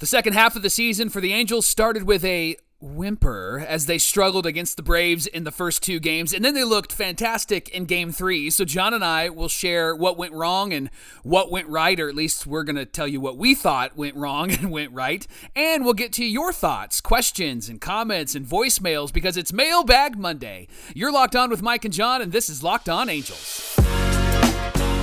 The second half of the season for the Angels started with a whimper as they struggled against the Braves in the first two games, and then they looked fantastic in game three. So, John and I will share what went wrong and what went right, or at least we're going to tell you what we thought went wrong and went right. And we'll get to your thoughts, questions, and comments and voicemails because it's Mailbag Monday. You're locked on with Mike and John, and this is Locked On Angels.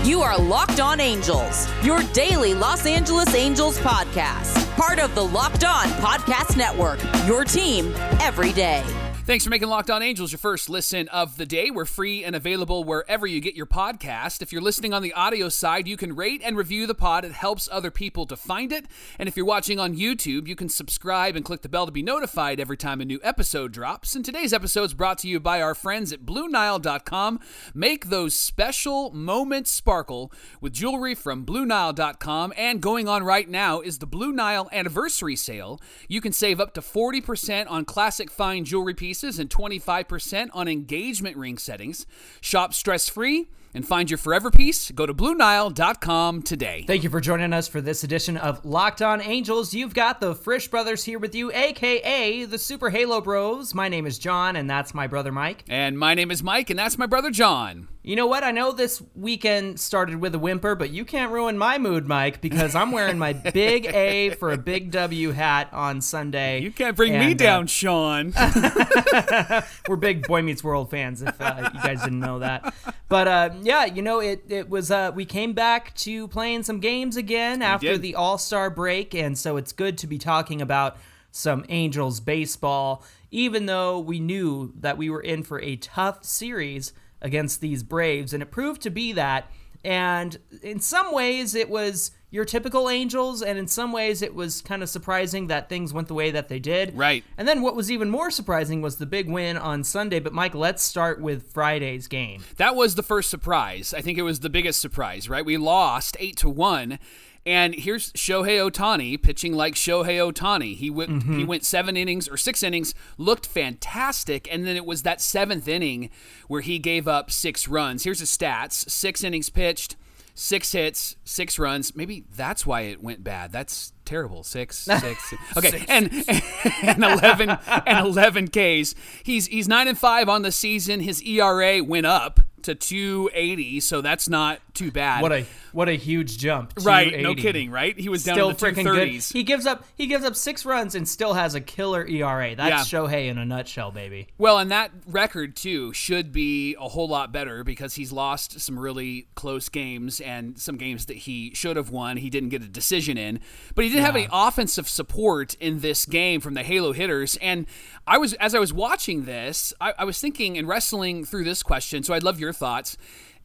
You are Locked On Angels, your daily Los Angeles Angels podcast. Part of the Locked On Podcast Network, your team every day. Thanks for making Locked On Angels your first listen of the day. We're free and available wherever you get your podcast. If you're listening on the audio side, you can rate and review the pod. It helps other people to find it. And if you're watching on YouTube, you can subscribe and click the bell to be notified every time a new episode drops. And today's episode is brought to you by our friends at BlueNile.com. Make those special moments sparkle with jewelry from BlueNile.com. And going on right now is the Blue Nile Anniversary Sale. You can save up to 40% on classic fine jewelry pieces and 25% on engagement ring settings. Shop stress free and find your forever piece. Go to BlueNile.com today. Thank you for joining us for this edition of Locked On Angels. You've got the Frisch Brothers here with you, aka the Super Halo Bros. My name is John, and that's my brother Mike. And my name is Mike, and that's my brother John. You know what? I know this weekend started with a whimper, but you can't ruin my mood, Mike, because I'm wearing my big A for a big W hat on Sunday. You can't bring and, me down, uh, Sean. we're big Boy Meets World fans, if uh, you guys didn't know that. But uh, yeah, you know, it it was. Uh, we came back to playing some games again after the All Star break, and so it's good to be talking about some Angels baseball, even though we knew that we were in for a tough series against these Braves, and it proved to be that. And in some ways, it was your typical Angels, and in some ways, it was kind of surprising that things went the way that they did. Right. And then what was even more surprising was the big win on Sunday. But Mike, let's start with Friday's game. That was the first surprise. I think it was the biggest surprise. Right. We lost eight to one. And here's Shohei Ohtani pitching like Shohei Ohtani. He went mm-hmm. he went seven innings or six innings, looked fantastic, and then it was that seventh inning where he gave up six runs. Here's his stats: six innings pitched, six hits, six runs. Maybe that's why it went bad. That's terrible. Six, six. Okay, six. and and eleven and eleven Ks. He's he's nine and five on the season. His ERA went up to 280, so that's not too bad. What a what a huge jump. Right, no kidding, right? He was down still freaking good. He gives up he gives up 6 runs and still has a killer ERA. That's yeah. Shohei in a nutshell, baby. Well, and that record too should be a whole lot better because he's lost some really close games and some games that he should have won. He didn't get a decision in, but he did yeah. have any offensive support in this game from the Halo hitters and I was as I was watching this, I, I was thinking and wrestling through this question. So I'd love your thoughts.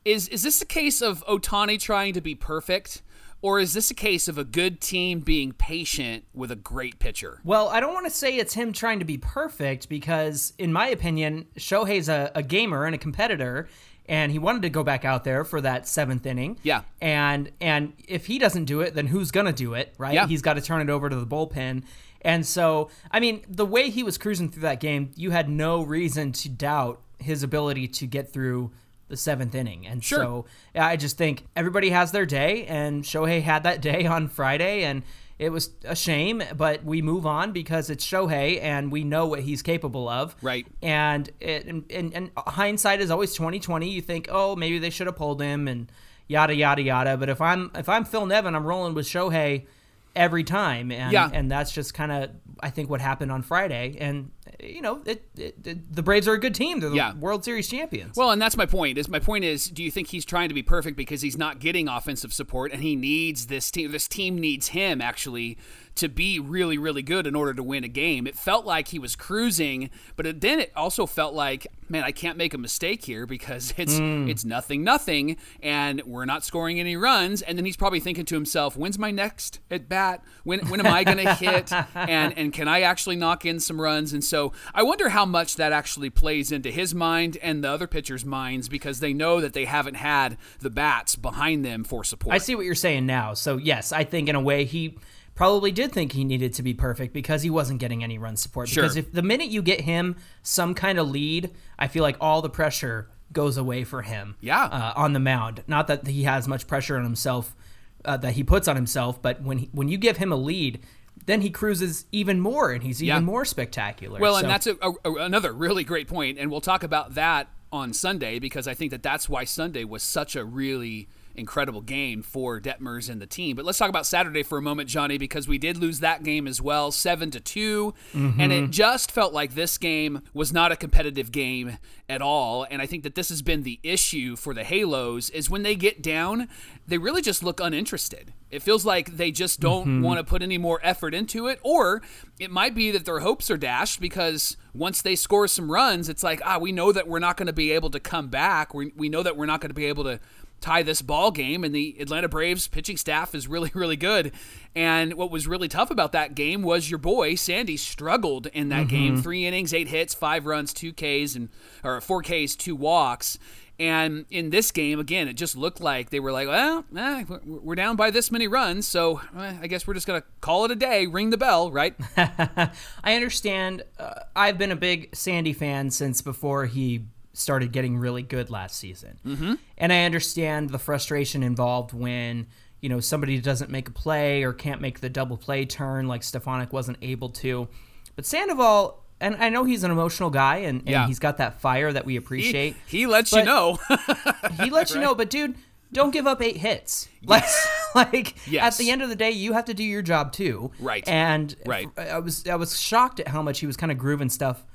Is is this a case of Ohtani trying to be perfect? Or is this a case of a good team being patient with a great pitcher? Well, I don't want to say it's him trying to be perfect because, in my opinion, Shohei's a, a gamer and a competitor, and he wanted to go back out there for that seventh inning. Yeah. And and if he doesn't do it, then who's gonna do it, right? Yeah. He's got to turn it over to the bullpen. And so, I mean, the way he was cruising through that game, you had no reason to doubt his ability to get through the seventh inning. And sure. so I just think everybody has their day, and Shohei had that day on Friday, and it was a shame, but we move on because it's Shohei, and we know what he's capable of. Right. And it, and, and, and hindsight is always twenty twenty. You think, oh, maybe they should have pulled him, and yada yada yada. But if I'm if I'm Phil Nevin, I'm rolling with Shohei every time and yeah. and that's just kind of I think what happened on Friday and you know it, it, it, the Braves are a good team they're the yeah. World Series champions. Well, and that's my point. Is my point is do you think he's trying to be perfect because he's not getting offensive support and he needs this team this team needs him actually to be really, really good in order to win a game. It felt like he was cruising, but it, then it also felt like, man, I can't make a mistake here because it's mm. it's nothing, nothing, and we're not scoring any runs. And then he's probably thinking to himself, when's my next at bat? When when am I going to hit? And and can I actually knock in some runs? And so I wonder how much that actually plays into his mind and the other pitchers' minds because they know that they haven't had the bats behind them for support. I see what you're saying now. So yes, I think in a way he probably did think he needed to be perfect because he wasn't getting any run support. Sure. Because if the minute you get him some kind of lead, I feel like all the pressure goes away for him. Yeah. Uh, on the mound, not that he has much pressure on himself uh, that he puts on himself, but when he, when you give him a lead, then he cruises even more and he's even yeah. more spectacular. Well, so. and that's a, a, another really great point, and we'll talk about that on Sunday because I think that that's why Sunday was such a really incredible game for Detmers and the team. But let's talk about Saturday for a moment, Johnny, because we did lose that game as well, seven to 2 mm-hmm. and it just felt like this game was not a competitive game at all. And I think that this has been the issue for the Halos is when they get down, they really just look uninterested. It feels like they just don't mm-hmm. want to put any more effort into it, or it might be that their hopes are dashed because once they score some runs, it's like, ah, we know that we're not going to be able to come back. We, we know that we're not going to be able to tie this ball game and the Atlanta Braves pitching staff is really really good. And what was really tough about that game was your boy Sandy struggled in that mm-hmm. game. 3 innings 8 hits 5 runs 2 Ks and or 4 Ks 2 walks. And in this game again it just looked like they were like well eh, we're down by this many runs so eh, I guess we're just going to call it a day ring the bell right? I understand. Uh, I've been a big Sandy fan since before he started getting really good last season. Mm-hmm. And I understand the frustration involved when you know somebody doesn't make a play or can't make the double play turn like Stefanic wasn't able to. But Sandoval, and I know he's an emotional guy and, and yeah. he's got that fire that we appreciate. He, he lets you know. he lets right? you know, but dude, don't give up eight hits. Yes. Like, like yes. at the end of the day, you have to do your job too. Right. And right. I was I was shocked at how much he was kind of grooving stuff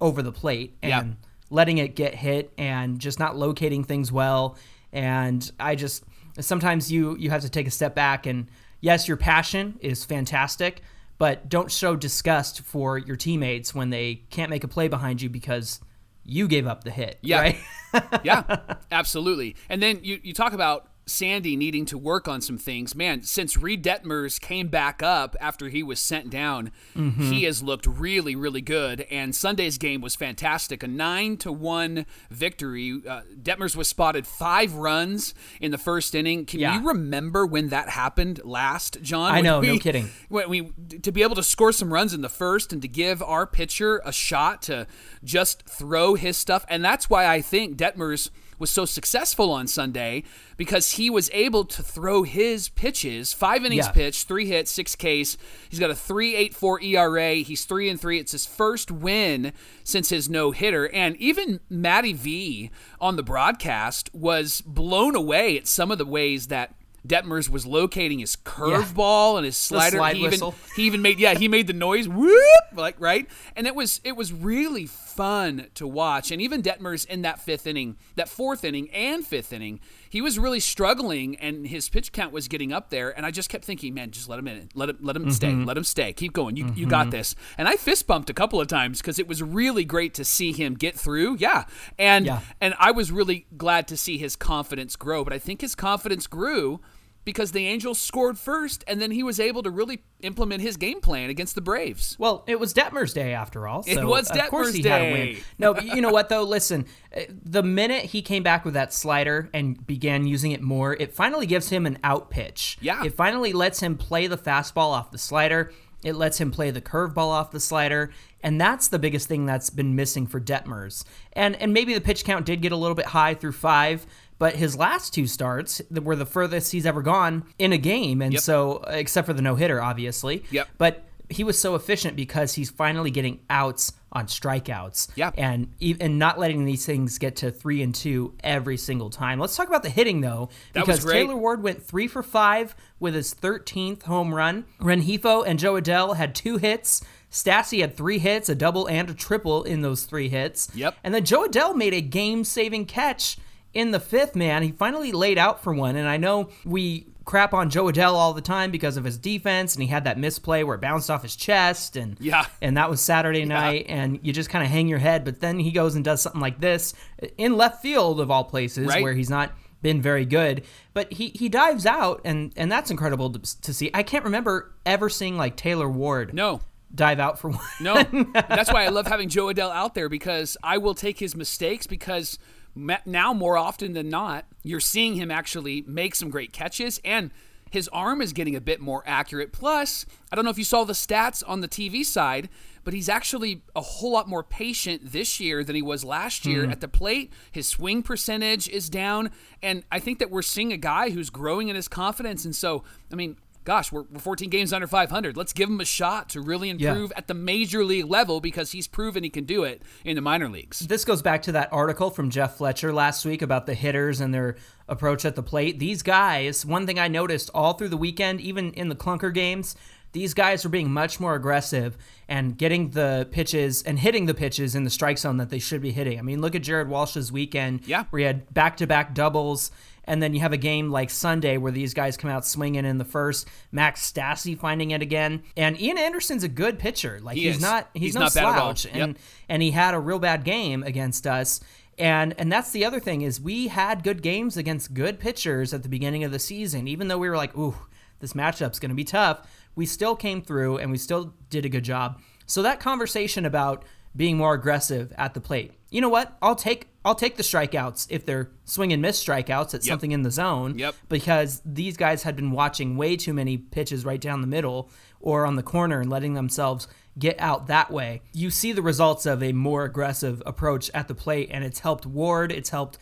over the plate. And yeah letting it get hit and just not locating things well. And I just sometimes you you have to take a step back and yes, your passion is fantastic, but don't show disgust for your teammates when they can't make a play behind you because you gave up the hit. Yeah. Right? yeah, absolutely. And then you, you talk about Sandy needing to work on some things. Man, since Reid Detmers came back up after he was sent down, mm-hmm. he has looked really, really good. And Sunday's game was fantastic. A nine to one victory. Uh, Detmers was spotted five runs in the first inning. Can yeah. you remember when that happened last, John? I know, we, no kidding. When we to be able to score some runs in the first and to give our pitcher a shot to just throw his stuff, and that's why I think Detmers was so successful on Sunday because he was able to throw his pitches, five innings yeah. pitched, three hits, six Ks. He's got a 3.84 ERA. He's three and three. It's his first win since his no hitter. And even Matty V on the broadcast was blown away at some of the ways that Detmers was locating his curveball yeah. and his slider. Slide he even he even made yeah he made the noise whoop like right, and it was it was really fun to watch. And even Detmers in that fifth inning, that fourth inning and fifth inning, he was really struggling, and his pitch count was getting up there. And I just kept thinking, man, just let him in, let him let him mm-hmm. stay, let him stay, keep going. You mm-hmm. you got mm-hmm. this. And I fist bumped a couple of times because it was really great to see him get through. Yeah, and yeah. and I was really glad to see his confidence grow. But I think his confidence grew because the Angels scored first, and then he was able to really implement his game plan against the Braves. Well, it was Detmer's day after all. So it was Detmer's of course he day. Had a win. No, you know what though? Listen, uh, the minute he came back with that slider and began using it more, it finally gives him an out pitch. Yeah, it finally lets him play the fastball off the slider. It lets him play the curveball off the slider, and that's the biggest thing that's been missing for Detmers. And and maybe the pitch count did get a little bit high through five, but his last two starts were the furthest he's ever gone in a game, and yep. so except for the no hitter, obviously. Yep. But he was so efficient because he's finally getting outs on strikeouts. Yeah. And and not letting these things get to three and two every single time. Let's talk about the hitting though, because Taylor Ward went three for five with his 13th home run. Rengifo and Jo Adell had two hits. Stassi had three hits, a double and a triple in those three hits. Yep. And then Jo Adell made a game-saving catch in the fifth, man, he finally laid out for one. And I know we crap on Jo Adell all the time because of his defense, and he had that misplay where it bounced off his chest, and yeah, and that was Saturday night, yeah. and you just kind of hang your head. But then he goes and does something like this in left field of all places, right. where he's not been very good, but he he dives out, and and that's incredible to, to see. I can't remember ever seeing like Taylor Ward. No, dive out for one. no, that's why I love having Jo Adell out there because I will take his mistakes because now more often than not, you're seeing him actually make some great catches and his arm is getting a bit more accurate. Plus, I don't know if you saw the stats on the TV side, but he's actually a whole lot more patient this year than he was last year mm. at the plate. His swing percentage is down, and I think that we're seeing a guy who's growing in his confidence. And so, I mean, gosh, we're, we're 14 games under 500. Let's give him a shot to really improve yeah. at the major league level because he's proven he can do it in the minor leagues. This goes back to that article from Jeff Fletcher last week about the hitters and their approach at the plate. These guys, one thing I noticed all through the weekend, even in the clunker games, these guys are being much more aggressive and getting the pitches and hitting the pitches in the strike zone that they should be hitting. I mean, look at Jared Walsh's weekend yeah. where he had back to back doubles and then you have a game like Sunday where these guys come out swinging in the first. Max Stassi finding it again, and Ian Anderson's a good pitcher. Like he he's is. not he's, he's no not slouch, yep. and and he had a real bad game against us. And and that's the other thing is we had good games against good pitchers at the beginning of the season, even though we were like, ooh, this matchup's going to be tough. We still came through and we still did a good job. So that conversation about being more aggressive at the plate. You know what? I'll take I'll take the strikeouts if they're swing and miss strikeouts at yep. something in the zone. Yep. Because these guys had been watching way too many pitches right down the middle or on the corner and letting themselves get out that way. You see the results of a more aggressive approach at the plate, and it's helped Ward. It's helped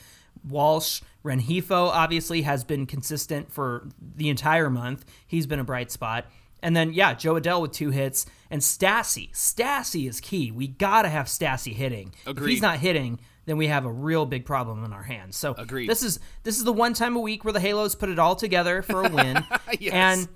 Walsh. Rengifo obviously has been consistent for the entire month. He's been a bright spot. And then, yeah, Jo Adell with two hits. And Stassi. Stassi is key. We got to have Stassi hitting. Agreed. If he's not hitting, then we have a real big problem in our hands. So Agreed. this is this is the one time a week where the Halos put it all together for a win. yes. And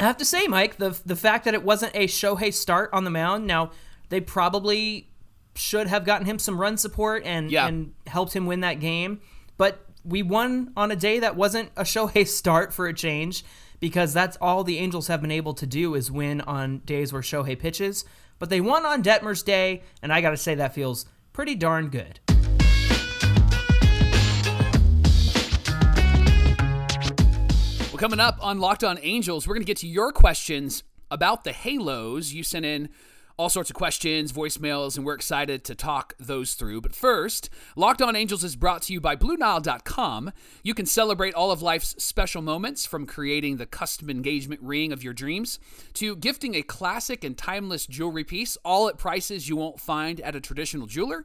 I have to say, Mike, the the fact that it wasn't a Shohei start on the mound, now they probably should have gotten him some run support and yeah. and helped him win that game. But we won on a day that wasn't a Shohei start for a change because that's all the Angels have been able to do is win on days where Shohei pitches. But they won on Detmer's day, and I got to say that feels pretty darn good. Well, coming up on Locked On Angels, we're going to get to your questions about the Halos. You sent in all sorts of questions, voicemails, and we're excited to talk those through. But first, Locked On Angels is brought to you by BlueNile.com. You can celebrate all of life's special moments from creating the custom engagement ring of your dreams to gifting a classic and timeless jewelry piece, all at prices you won't find at a traditional jeweler.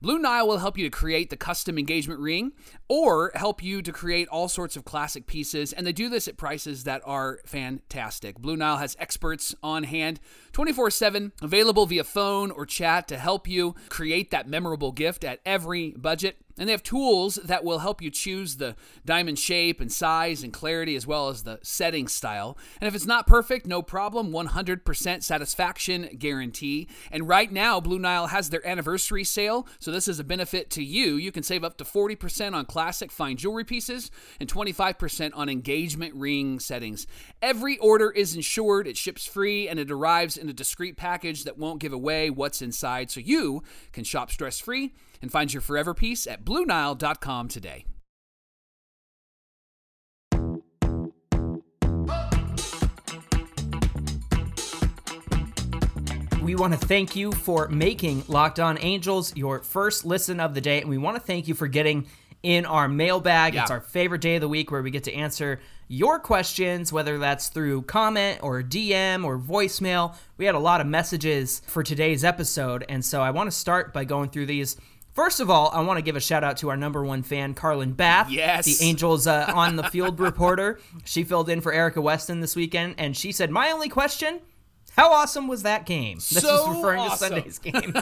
Blue Nile will help you to create the custom engagement ring or help you to create all sorts of classic pieces, and they do this at prices that are fantastic. Blue Nile has experts on hand 24 7, available via phone or chat to help you create that memorable gift at every budget. And they have tools that will help you choose the diamond shape and size and clarity as well as the setting style. And if it's not perfect, no problem, 100% satisfaction guarantee. And right now, Blue Nile has their anniversary sale, so this is a benefit to you. You can save up to 40% on classic fine jewelry pieces and 25% on engagement ring settings. Every order is insured, it ships free, and it arrives in a discreet package that won't give away what's inside so you can shop stress free and find your forever piece at BlueNile.com today. We want to thank you for making Locked On Angels your first listen of the day, and we want to thank you for getting in our mailbag. Yeah. It's our favorite day of the week where we get to answer your questions, whether that's through comment or DM or voicemail. We had a lot of messages for today's episode, and so I want to start by going through these. First of all, I want to give a shout out to our number one fan, Carlin Bath, Yes. the Angels uh, on the field reporter. She filled in for Erika Weston this weekend, and she said, "My only question." How awesome was that game? This So is referring awesome. to Sunday's game.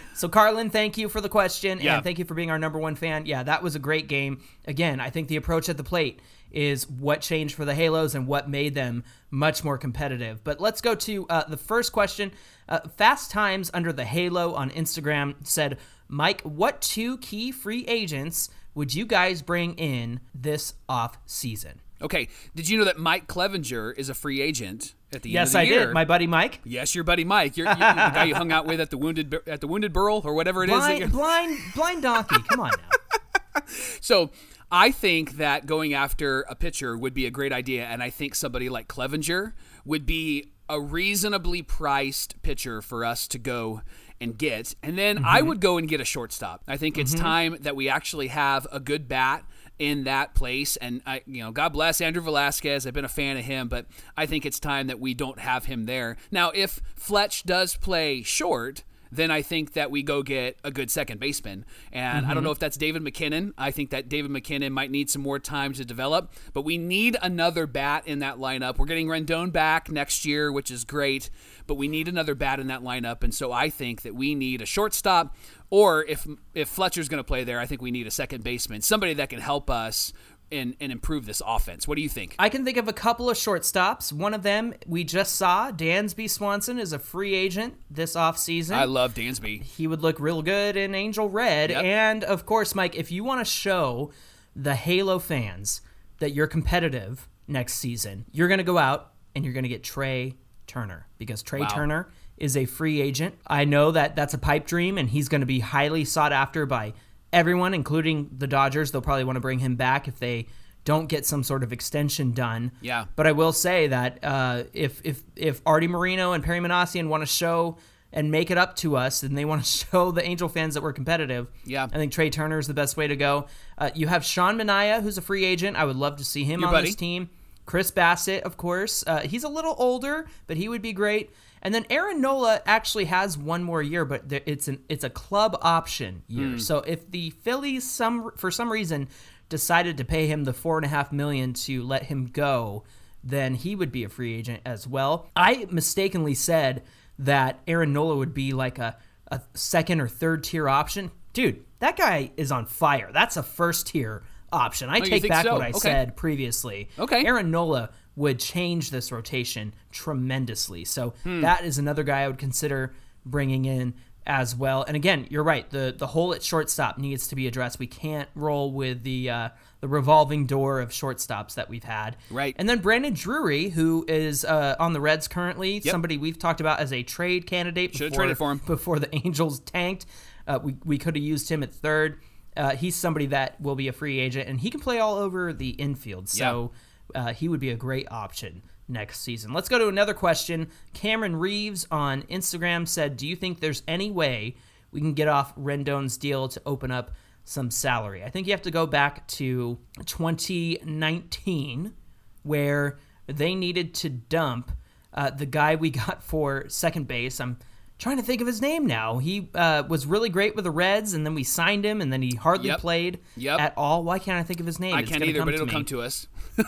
so, Carlin, thank you for the question, Yeah. and thank you for being our number one fan. Yeah, that was a great game. Again, I think the approach at the plate is what changed for the Halos and what made them much more competitive. But let's go to uh, the first question. Uh, Fast Times under the Halo on Instagram said, Mike, what two key free agents would you guys bring in this off season? Okay, did you know that Mike Clevinger is a free agent at the end of the? Yes, I year? did. My buddy Mike. yes, your buddy Mike. You're, you're the guy you hung out with at the wounded at the wounded burl or whatever it is. Blind, you're- blind, blind donkey. Come on now. So I think that going after a pitcher would be a great idea, and I think somebody like Clevinger would be a reasonably priced pitcher for us to go and get. And then I mm-hmm. would go and get a shortstop. I think it's mm-hmm. time that we actually have a good bat in that place. And I, you know, God bless Andrew Velazquez. I've been a fan of him, but I think it's time that we don't have him there. Now, if Fletch does play short, then I think that we go get a good second baseman. And I don't mm-hmm. know if that's David MacKinnon. I think that David MacKinnon might need some more time to develop, but we need another bat in that lineup. We're getting Rendon back next year, which is great, but we need another bat in that lineup. And so I think that we need a shortstop, or if if Fletcher's going to play there, I think we need a second baseman, somebody that can help us and, and improve this offense. What do you think? I can think of a couple of shortstops. One of them we just saw, Dansby Swanson, is a free agent this offseason. I love Dansby. He would look real good in Angel Red. Yep. And of course, Mike, if you want to show the Halo fans that you're competitive next season, you're going to go out and you're going to get Trey Turner because Trey Wow. Turner is a free agent. I know that that's a pipe dream and he's going to be highly sought after by everyone, including the Dodgers. They'll probably want to bring him back if they don't get some sort of extension done. Yeah. But I will say that uh, if if if Artie Moreno and Perry Minasian want to show and make it up to us, and they want to show the Angel fans that we're competitive, Yeah. I think Trey Turner is the best way to go. Uh, you have Sean Manaea, who's a free agent. I would love to see him Your on buddy. this team. Chris Bassitt, of course. Uh, he's a little older, but he would be great. And then Aaron Nola actually has one more year, but it's an it's a club option year. Hmm. So if the Phillies some for some reason decided to pay him the four and a half million to let him go, then he would be a free agent as well. I mistakenly said that Aaron Nola would be like a, a second or third tier option. Dude, that guy is on fire. That's a first tier option. I you take back so? what I Okay. said previously. Okay. Aaron Nola would change this rotation tremendously. So Hmm. that is another guy I would consider bringing in as well. And again, you're right. The the hole at shortstop needs to be addressed. We can't roll with the uh, the revolving door of shortstops that we've had. Right. And then Brandon Drury, who is uh, on the Reds currently, somebody we've talked about as a trade candidate. Before- traded for him. before the Angels tanked. Uh, we we could have used him at third. Uh, he's somebody that will be a free agent, and he can play all over the infield. So uh, he would be a great option next season. Let's go to another question. Cameron Reeves on Instagram said, "Do you think there's any way we can get off Rendon's deal to open up some salary?" I think you have to go back to 2019, where they needed to dump uh, the guy we got for second base. I'm trying to think of his name now. He uh, was really great with the Reds, and then we signed him, and then he hardly Yep. played Yep. at all. Why can't I think of his name? I It's can't either, come but it'll me. come to us.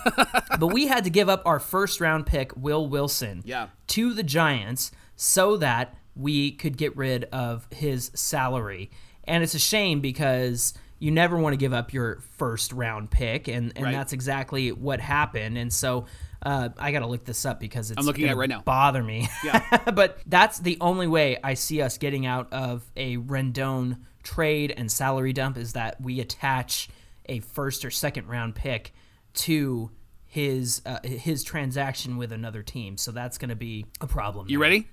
But we had to give up our first round pick, Will Wilson, Yeah. to the Giants so that we could get rid of his salary. And it's a shame because you never want to give up your first round pick, and, and Right. that's exactly what happened. And so uh, I got to look this up because it's I'm looking at right now. Bother me. Yeah. but that's the only way I see us getting out of a Rendon trade and salary dump is that we attach a first or second round pick to his uh, his transaction with another team. So that's going to be a problem. You there. ready?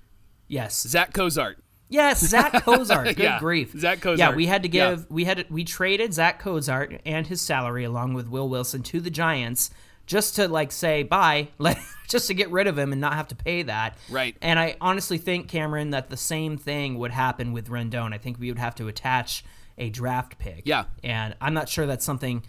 Yes. Zack Cozart. Yes, Zack Cozart. Good Yeah, grief. Zack Cozart. Yeah, we had to Yeah. give we had to, we traded Zack Cozart and his salary along with Will Wilson to the Giants just to like say bye, let just to get rid of him and not have to pay that. Right. And I honestly think Cameron that the same thing would happen with Rendon. I think we would have to attach a draft pick. Yeah. And I'm not sure that's something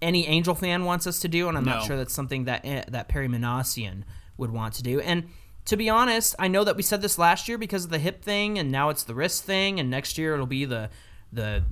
any Angel fan wants us to do, and I'm No. not sure that's something that eh, that Perry Minasian would want to do. And to be honest, I know that we said this last year because of the hip thing, and now it's the wrist thing, and next year it'll be the the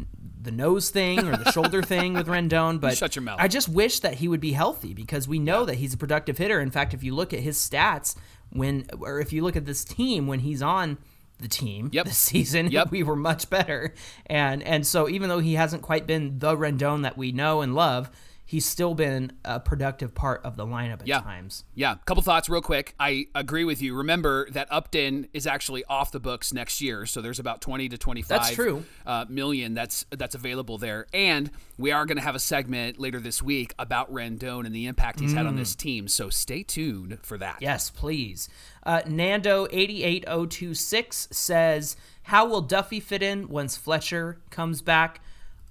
the nose thing or the shoulder thing with Rendon. But Shut your mouth. I just wish that he would be healthy because we know that he's a productive hitter. In fact, if you look at his stats when, or if you look at this team when he's on the team Yep. this season, Yep. we were much better. And and so even though he hasn't quite been the Rendon that we know and love, he's still been a productive part of the lineup at Yeah. times. Yeah, couple thoughts real quick. I agree with you. Remember that Upton is actually off the books next year, so there's about 20 to 25 That's true. Uh, million that's that's available there. And we are going to have a segment later this week about Rendon and the impact he's had on this team, so stay tuned for that. Yes, please. Uh, Nando88026 says, How will Duffy fit in once Fletcher comes back?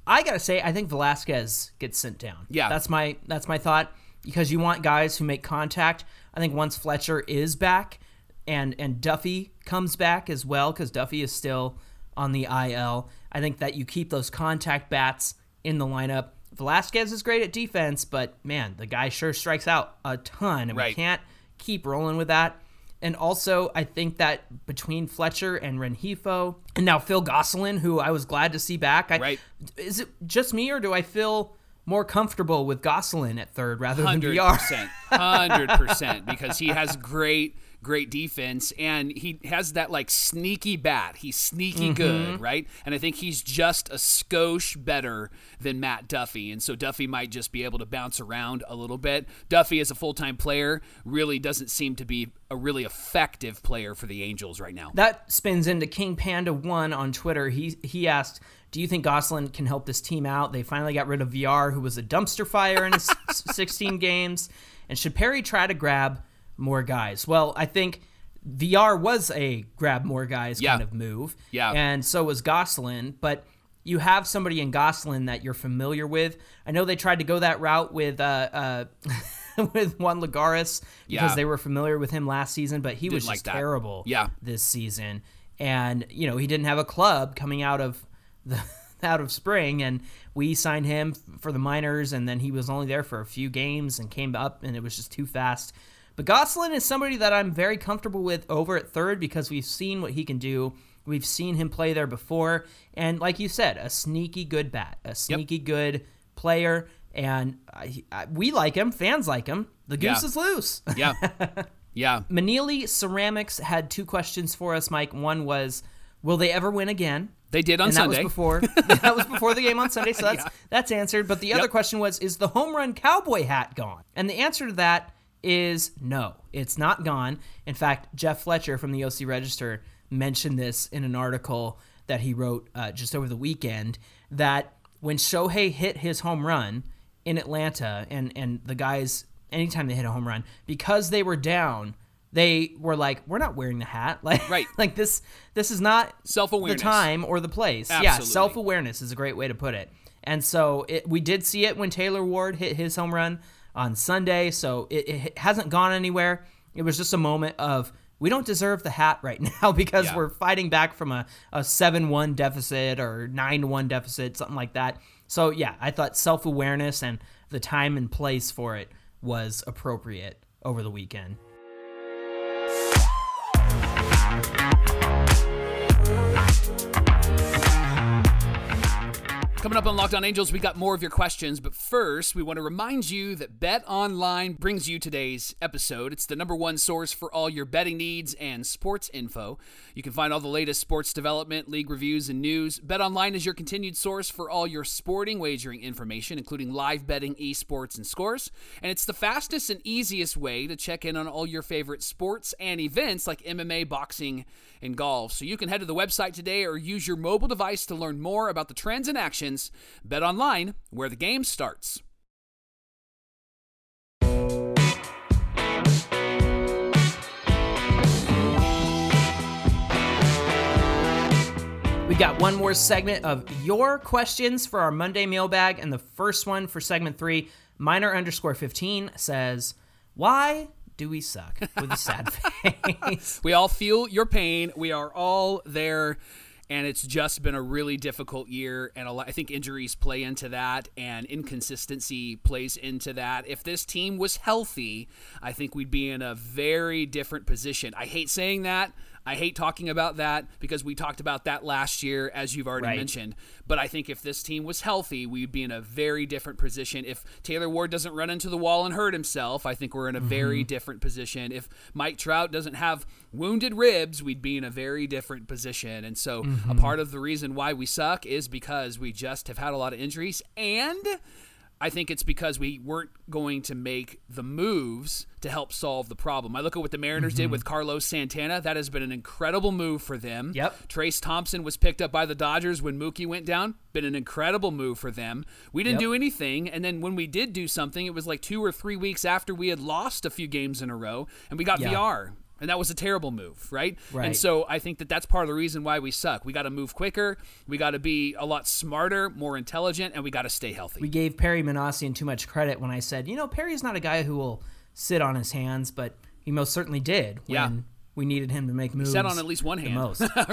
I gotta say, I think Velazquez gets sent down. Yeah. That's my that's my thought. Because you want guys who make contact. I think once Fletcher is back and and Duffy comes back as well, because Duffy is still on the IL, I think that you keep those contact bats in the lineup. Velazquez is great at defense, but man, the guy sure strikes out a ton, and we can't keep rolling with that. And also, I think that between Fletcher and Rengifo, and now Phil Gosselin, who I was glad to see back, I, Right. is it just me or do I feel more comfortable with Gosselin at third rather than Hundred VR? percent, hundred percent, because he has great, great defense, and he has that like sneaky bat. He's sneaky Mm-hmm. good, right? And I think he's just a skosh better than Matt Duffy, and so Duffy might just be able to bounce around a little bit. Duffy, as a full time player, really doesn't seem to be a really effective player for the Angels right now. That spins into King Panda One on Twitter. He he asked, "Do you think Gosselin can help this team out? They finally got rid of VR, who was a dumpster fire in his 16 games, and should Perry try to grab more guys?" Well, I think VR was a grab more guys Yeah. kind of move, Yeah. and so was Gosselin, but. You have somebody in Gosselin that you're familiar with. I know they tried to go that route with uh, uh, with Juan Lagares because Yeah. they were familiar with him last season, but he was Didn't like just that. terrible Yeah. this season. And, you know, he didn't have a club coming out of the out of spring and we signed him for the minors and then he was only there for a few games and came up and it was just too fast. But Gosselin is somebody that I'm very comfortable with over at third because we've seen what he can do. We've seen him play there before and like you said, a sneaky good bat, a sneaky good player and I, I, we like him, fans like him. The goose Yeah. is loose. Yeah, yeah. Manili Ceramics had two questions for us, Mike. One was, will they ever win again? They did on and Sunday. that was before that was before the game on Sunday, so that's Yeah. that's answered. But the other Yep. question was, is the home run cowboy hat gone? And the answer to that is no, it's not gone. In fact, Jeff Fletcher from the OC Register mentioned this in an article that he wrote uh, just over the weekend that when Shohei hit his home run in Atlanta, and and the guys anytime they hit a home run because they were down. They were like, "We're not wearing the hat, like, Right. like this. This is not Self-awareness. the time or the place. Yeah, self awareness is a great way to put it. And so it, we did see it when Taylor Ward hit his home run on Sunday. So it, it hasn't gone anywhere. It was just a moment of we don't deserve the hat right now because Yeah. we're fighting back from a, a 7 1 deficit or 9 1 deficit, something like that. So yeah, I thought self awareness and the time and place for it was appropriate over the weekend. Coming up on Locked On Angels, we got more of your questions, but first, we want to remind you that Bet Online brings you today's episode. It's the number one source for all your betting needs and sports info. You can find all the latest sports development, league reviews, and news. Bet Online is your continued source for all your sporting wagering information, including live betting, esports, and scores. And it's the fastest and easiest way to check in on all your favorite sports and events like MMA, boxing, and golf. So you can head to the website today or use your mobile device to learn more about the trends and actions. Bet online, where the game starts. We've got one more segment of your questions for our Monday mailbag, and the first one for segment three, minor underscore 15 says, Why do we suck? With a sad face. We all feel your pain. We are all there. And it's just been a really difficult year. And lot, I think injuries play into that, and inconsistency plays into that. If this team was healthy, I think we'd be in a very different position. I hate saying that. I hate talking about that because we talked about that last year, as you've already Right. mentioned. But I think if this team was healthy, we'd be in a very different position. If Taylor Ward doesn't run into the wall and hurt himself, I think we're in a very mm-hmm. different position. If Mike Trout doesn't have wounded ribs, we'd be in a very different position. And so, a mm-hmm. part of the reason why we suck is because we just have had a lot of injuries and. I think it's because we weren't going to make the moves to help solve the problem. I look at what the Mariners did mm-hmm. with Carlos Santana. That has been an incredible move for them. Yep. Trayce Thompson was picked up by the Dodgers when Mookie went down. Been an incredible move for them. We didn't Yep. do anything, and then when we did do something, it was like two or three weeks after we had lost a few games in a row, and we got Yeah. VR. And that was a terrible move, right? Right. And so I think that that's part of the reason why we suck. We got to move quicker. We got to be a lot smarter, more intelligent, and we got to stay healthy. we gave Perry Minasian too much credit when I said, you know, Perry's not a guy who will sit on his hands, but he most certainly did when Yeah. we needed him to make moves. Sat on at least one hand. the most.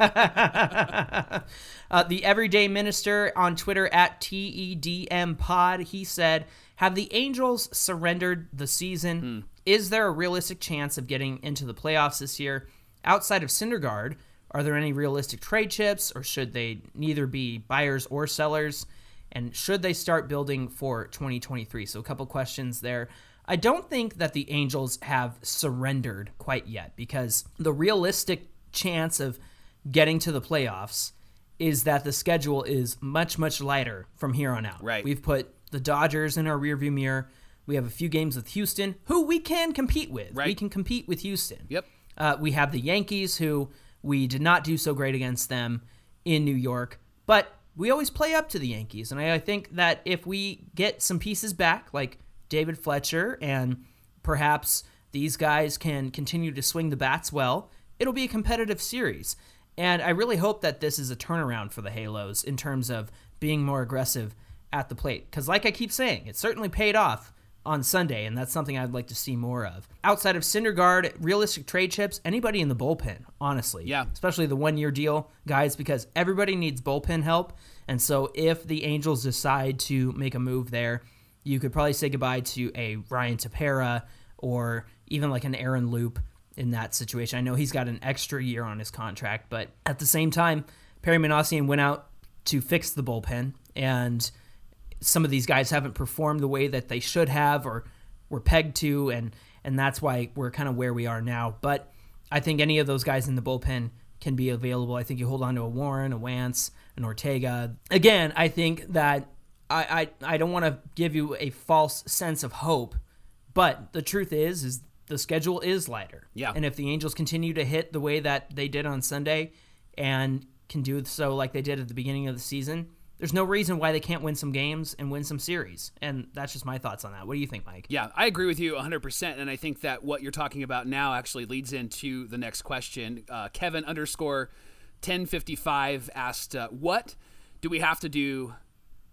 right? Uh, the Everyday Minister on Twitter at TEDM Pod, he said, Have the Angels surrendered the season? Is there a realistic chance of getting into the playoffs this year? Outside of Syndergaard, are there any realistic trade chips, or should they neither be buyers or sellers? And should they start building for 2023? So, a couple questions there. I don't think that the Angels have surrendered quite yet because the realistic chance of getting to the playoffs is that the schedule is much, much lighter from here on out. Right. We've put the Dodgers in our rearview mirror. We have a few games with Houston, who we can compete with. Right. We can compete with Houston. Yep. Uh, we have the Yankees, who we did not do so great against them in New York, but we always play up to the Yankees. And I, I think that if we get some pieces back, like David Fletcher, and perhaps these guys can continue to swing the bats well, it'll be a competitive series. And I really hope that this is a turnaround for the Halos in terms of being more aggressive at the plate. Because, like I keep saying, it certainly paid off on Sunday, and that's something I'd like to see more of. Outside of Syndergaard, realistic trade chips, anybody in the bullpen, honestly. Yeah. Especially the one year deal guys, because everybody needs bullpen help. And so if the Angels decide to make a move there, you could probably say goodbye to a Ryan Tepera or even like an Aaron Loup in that situation. I know he's got an extra year on his contract, but at the same time, Perry Minasian went out to fix the bullpen, and some of these guys haven't performed the way that they should have or were pegged to, and and that's why we're kind of where we are now. But I think any of those guys in the bullpen can be available. I think you hold on to a Warren, a Wantz, an Ortega. Again, I think that I I, I don't want to give you a false sense of hope, but the truth is is the schedule is lighter. Yeah. And if the Angels continue to hit the way that they did on Sunday and can do so like they did at the beginning of the season, there's no reason why they can't win some games and win some series. And that's just my thoughts on that. What do you think, Mike? Yeah, I agree with you 100%. And I think that what you're talking about now actually leads into the next question. Uh, Kevin underscore 1055 asked, uh, What do we have to do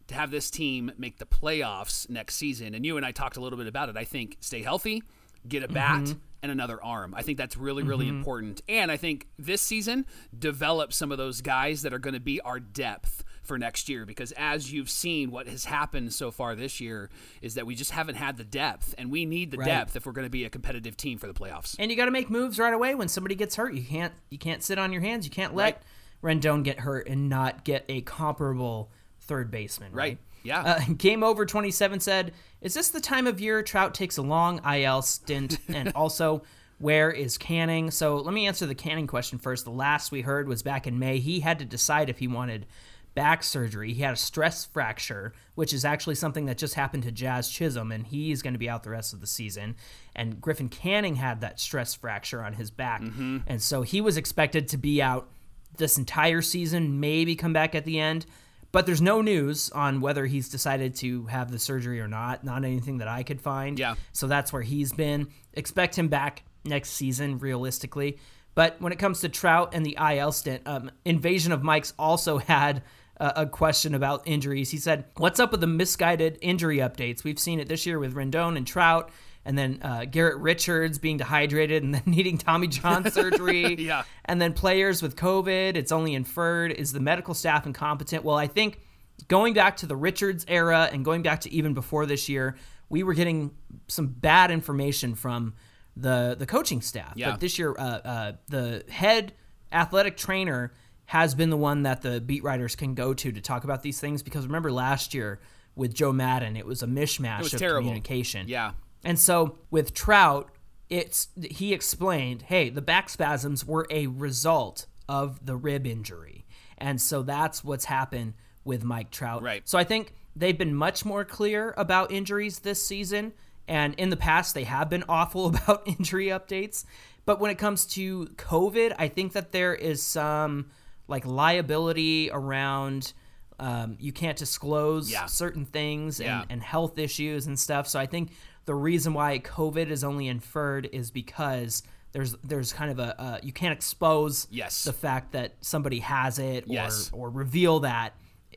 to have this team make the playoffs next season? And you and I talked a little bit about it. I think stay healthy, get a bat. Mm-hmm. And another arm. I think that's really, really important. And I think this season, develop some of those guys that are going to be our depth for next year because as you've seen what has happened so far this year is that we just haven't had the depth and we need the Right. depth if we're going to be a competitive team for the playoffs. And you got to make moves right away when somebody gets hurt. You can't you can't sit on your hands. You can't let Rendon get hurt and not get a comparable third baseman. Right. Right. Yeah. Uh, Game over 27 said, "Is this the time of year Trout takes a long IL stint? And also, where is Canning?" So let me answer the Canning question first. The last we heard was back in May. He had to decide if he wanted back surgery. He had a stress fracture, which is actually something that just happened to Jazz Chisholm, and he's going to be out the rest of the season. And Griffin Canning had that stress fracture on his back, and so he was expected to be out this entire season, maybe come back at the end. But there's no news on whether he's decided to have the surgery or not. Not anything that I could find. Yeah. So that's where he's been. Expect him back next season, realistically. But when it comes to Trout and the IL stint, um, Invasion of Mike's also had a, a question about injuries. He said, What's up with the misguided injury updates? We've seen it this year with Rendon and Trout. And then uh, Garrett Richards being dehydrated and then needing Tommy John surgery. Yeah. And then players with COVID, it's only inferred. Is the medical staff incompetent? Well, I think going back to the Richards era and going back to even before this year, we were getting some bad information from the the coaching staff. Yeah. But this year, uh, uh, the head athletic trainer has been the one that the beat writers can go to to talk about these things. Because remember last year with Joe Maddon, it was a mishmash was of terrible. communication. Yeah. And so with Trout, it's he explained, hey, the back spasms were a result of the rib injury. And so that's what's happened with Mike Trout. Right. So I think they've been much more clear about injuries this season. And in the past, they have been awful about injury updates. But when it comes to COVID, I think that there is some like liability around um, you can't disclose Yeah. certain things and, Yeah. and health issues and stuff. So I think the reason why COVID is only inferred is because there's there's kind of a uh, you can't expose Yes. the fact that somebody has it or Yes. or reveal that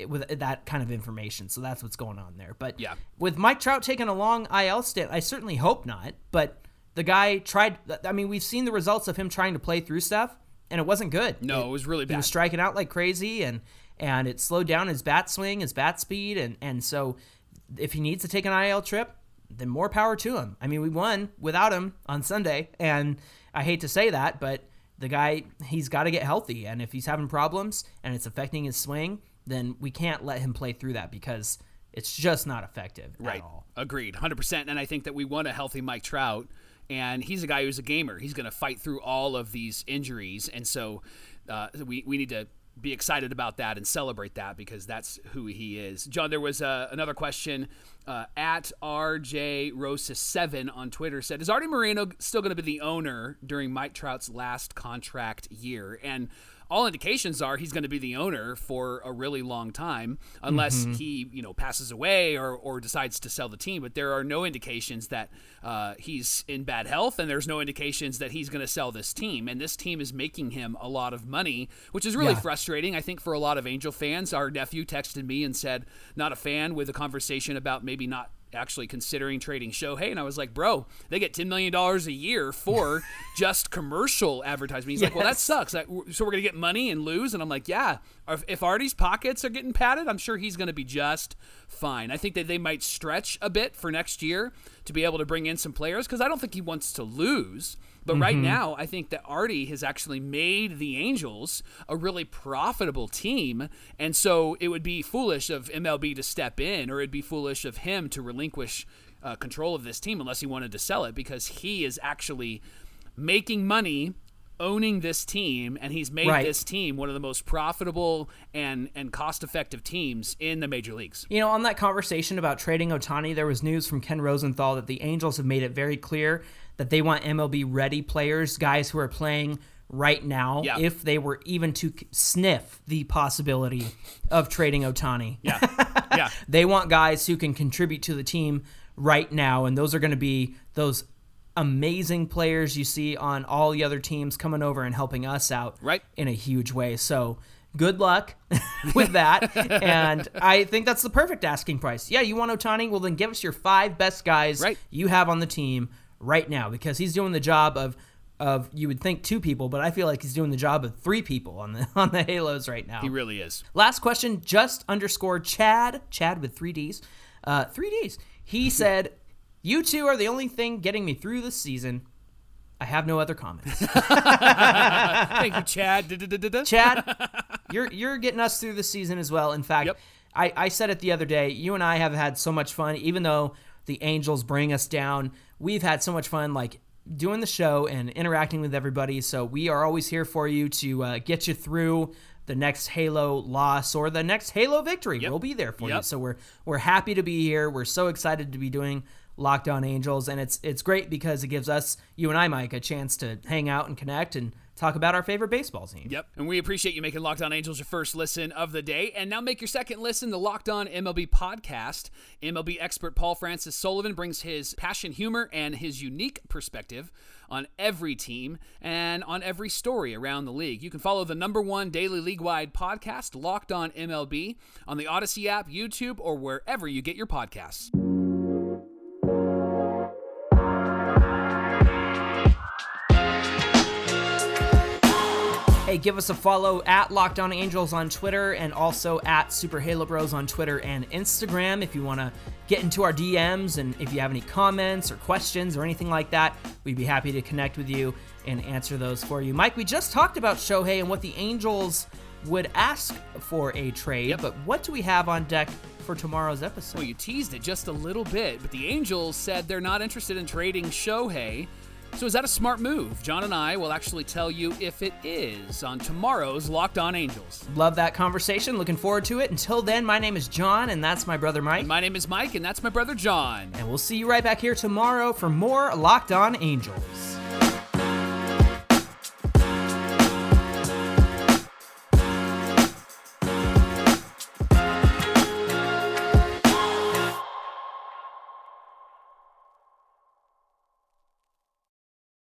with that kind of information. So that's what's going on there. But Yeah. with Mike Trout taking a long IL stint, I certainly hope not. But the guy tried. I mean, we've seen the results of him trying to play through stuff, and it wasn't good. No, it was really bad. He was striking out like crazy, and and it slowed down his bat swing, his bat speed, and and so if he needs to take an IL trip, then more power to him. I mean, we won without him on Sunday, and I hate to say that, but the guy he's got to get healthy, and if he's having problems and it's affecting his swing, then we can't let him play through that because it's just not effective right. all. Agreed, hundred percent. And I think that we want a healthy Mike Trout, and he's a guy who's a gamer. He's going to fight through all of these injuries, and so uh, we we need to be excited about that and celebrate that because that's who he is. John, there was uh, another question uh, at RJ Rosa seven on Twitter said, "Is Artie Moreno still going to be the owner during Mike Trout's last contract year?" And all indications are he's going to be the owner for a really long time, unless mm-hmm. he you know passes away or or decides to sell the team. But there are no indications that uh, he's in bad health, and there's no indications that he's going to sell this team. And this team is making him a lot of money, which is really yeah. frustrating. I think for a lot of Angel fans, our nephew texted me and said not a fan with a conversation about maybe not actually considering trading Shohei. And I was like, bro, they get $10 million a year for just commercial advertising. He's yes. like, well, that sucks. so we're going to get money and lose? And I'm like, yeah. If Artie's pockets are getting padded, I'm sure he's going to be just fine. I think that they might stretch a bit for next year to be able to bring in some players because I don't think he wants to lose. But mm-hmm. right now, I think that Artie has actually made the Angels a really profitable team. And so it would be foolish of MLB to step in, or it'd be foolish of him to relinquish uh, control of this team unless he wanted to sell it because he is actually making money owning this team and he's made right. this team one of the most profitable and and cost effective teams in the major leagues. You know, on that conversation about trading Ohtani, there was news from Ken Rosenthal that the Angels have made it very clear that they want MLB ready players, guys who are playing right now, yeah. if they were even to sniff the possibility of trading Ohtani. Yeah. Yeah. they want guys who can contribute to the team right now, and those are going to be those amazing players you see on all the other teams coming over and helping us out right. in a huge way. So good luck with that. and I think that's the perfect asking price. Yeah, you want Ohtani? Well, then give us your five best guys right. you have on the team right now because he's doing the job of of you would think two people, but I feel like he's doing the job of three people on the on the Halos right now. He really is. Last question, just underscore Chad, Chad with three Ds, uh, three Ds. He said, "You two are the only thing getting me through this season." I have no other comments. Thank you, Chad. Chad, you're you're getting us through the season as well. In fact, yep. I, I said it the other day. You and I have had so much fun, even though the Angels bring us down we've had so much fun like doing the show and interacting with everybody. So we are always here for you to uh, get you through the next Halo loss or the next Halo victory. Yep. We'll be there for yep. you. So we're we're happy to be here. We're so excited to be doing Locked On Angels, and it's it's great because it gives us you and I, Mike, a chance to hang out and connect and talk about our favorite baseball team. Yep. And we appreciate you making Locked On Angels your first listen of the day. And now make your second listen, the Locked On MLB podcast. MLB expert Paul Francis Sullivan brings his passion, humor, and his unique perspective on every team and on every story around the league. You can follow the number one daily league wide podcast, Locked On MLB, on the Audacy app, YouTube, or wherever you get your podcasts. Give us a follow at Locked On Angels on Twitter and also at Super Halo Bros on Twitter and Instagram if you want to get into our DMs and if you have any comments or questions or anything like that, we'd be happy to connect with you and answer those for you. Mike, we just talked about Shohei and what the Angels would ask for a trade, yep. but what do we have on deck for tomorrow's episode? Well, you teased it just a little bit, but the Angels said they're not interested in trading Shohei. So, is that a smart move? John and I will actually tell you if it is on tomorrow's Locked On Angels. Love that conversation. Looking forward to it. Until then, my name is John, and that's my brother Mike. And my name is Mike, and that's my brother John. And we'll see you right back here tomorrow for more Locked On Angels.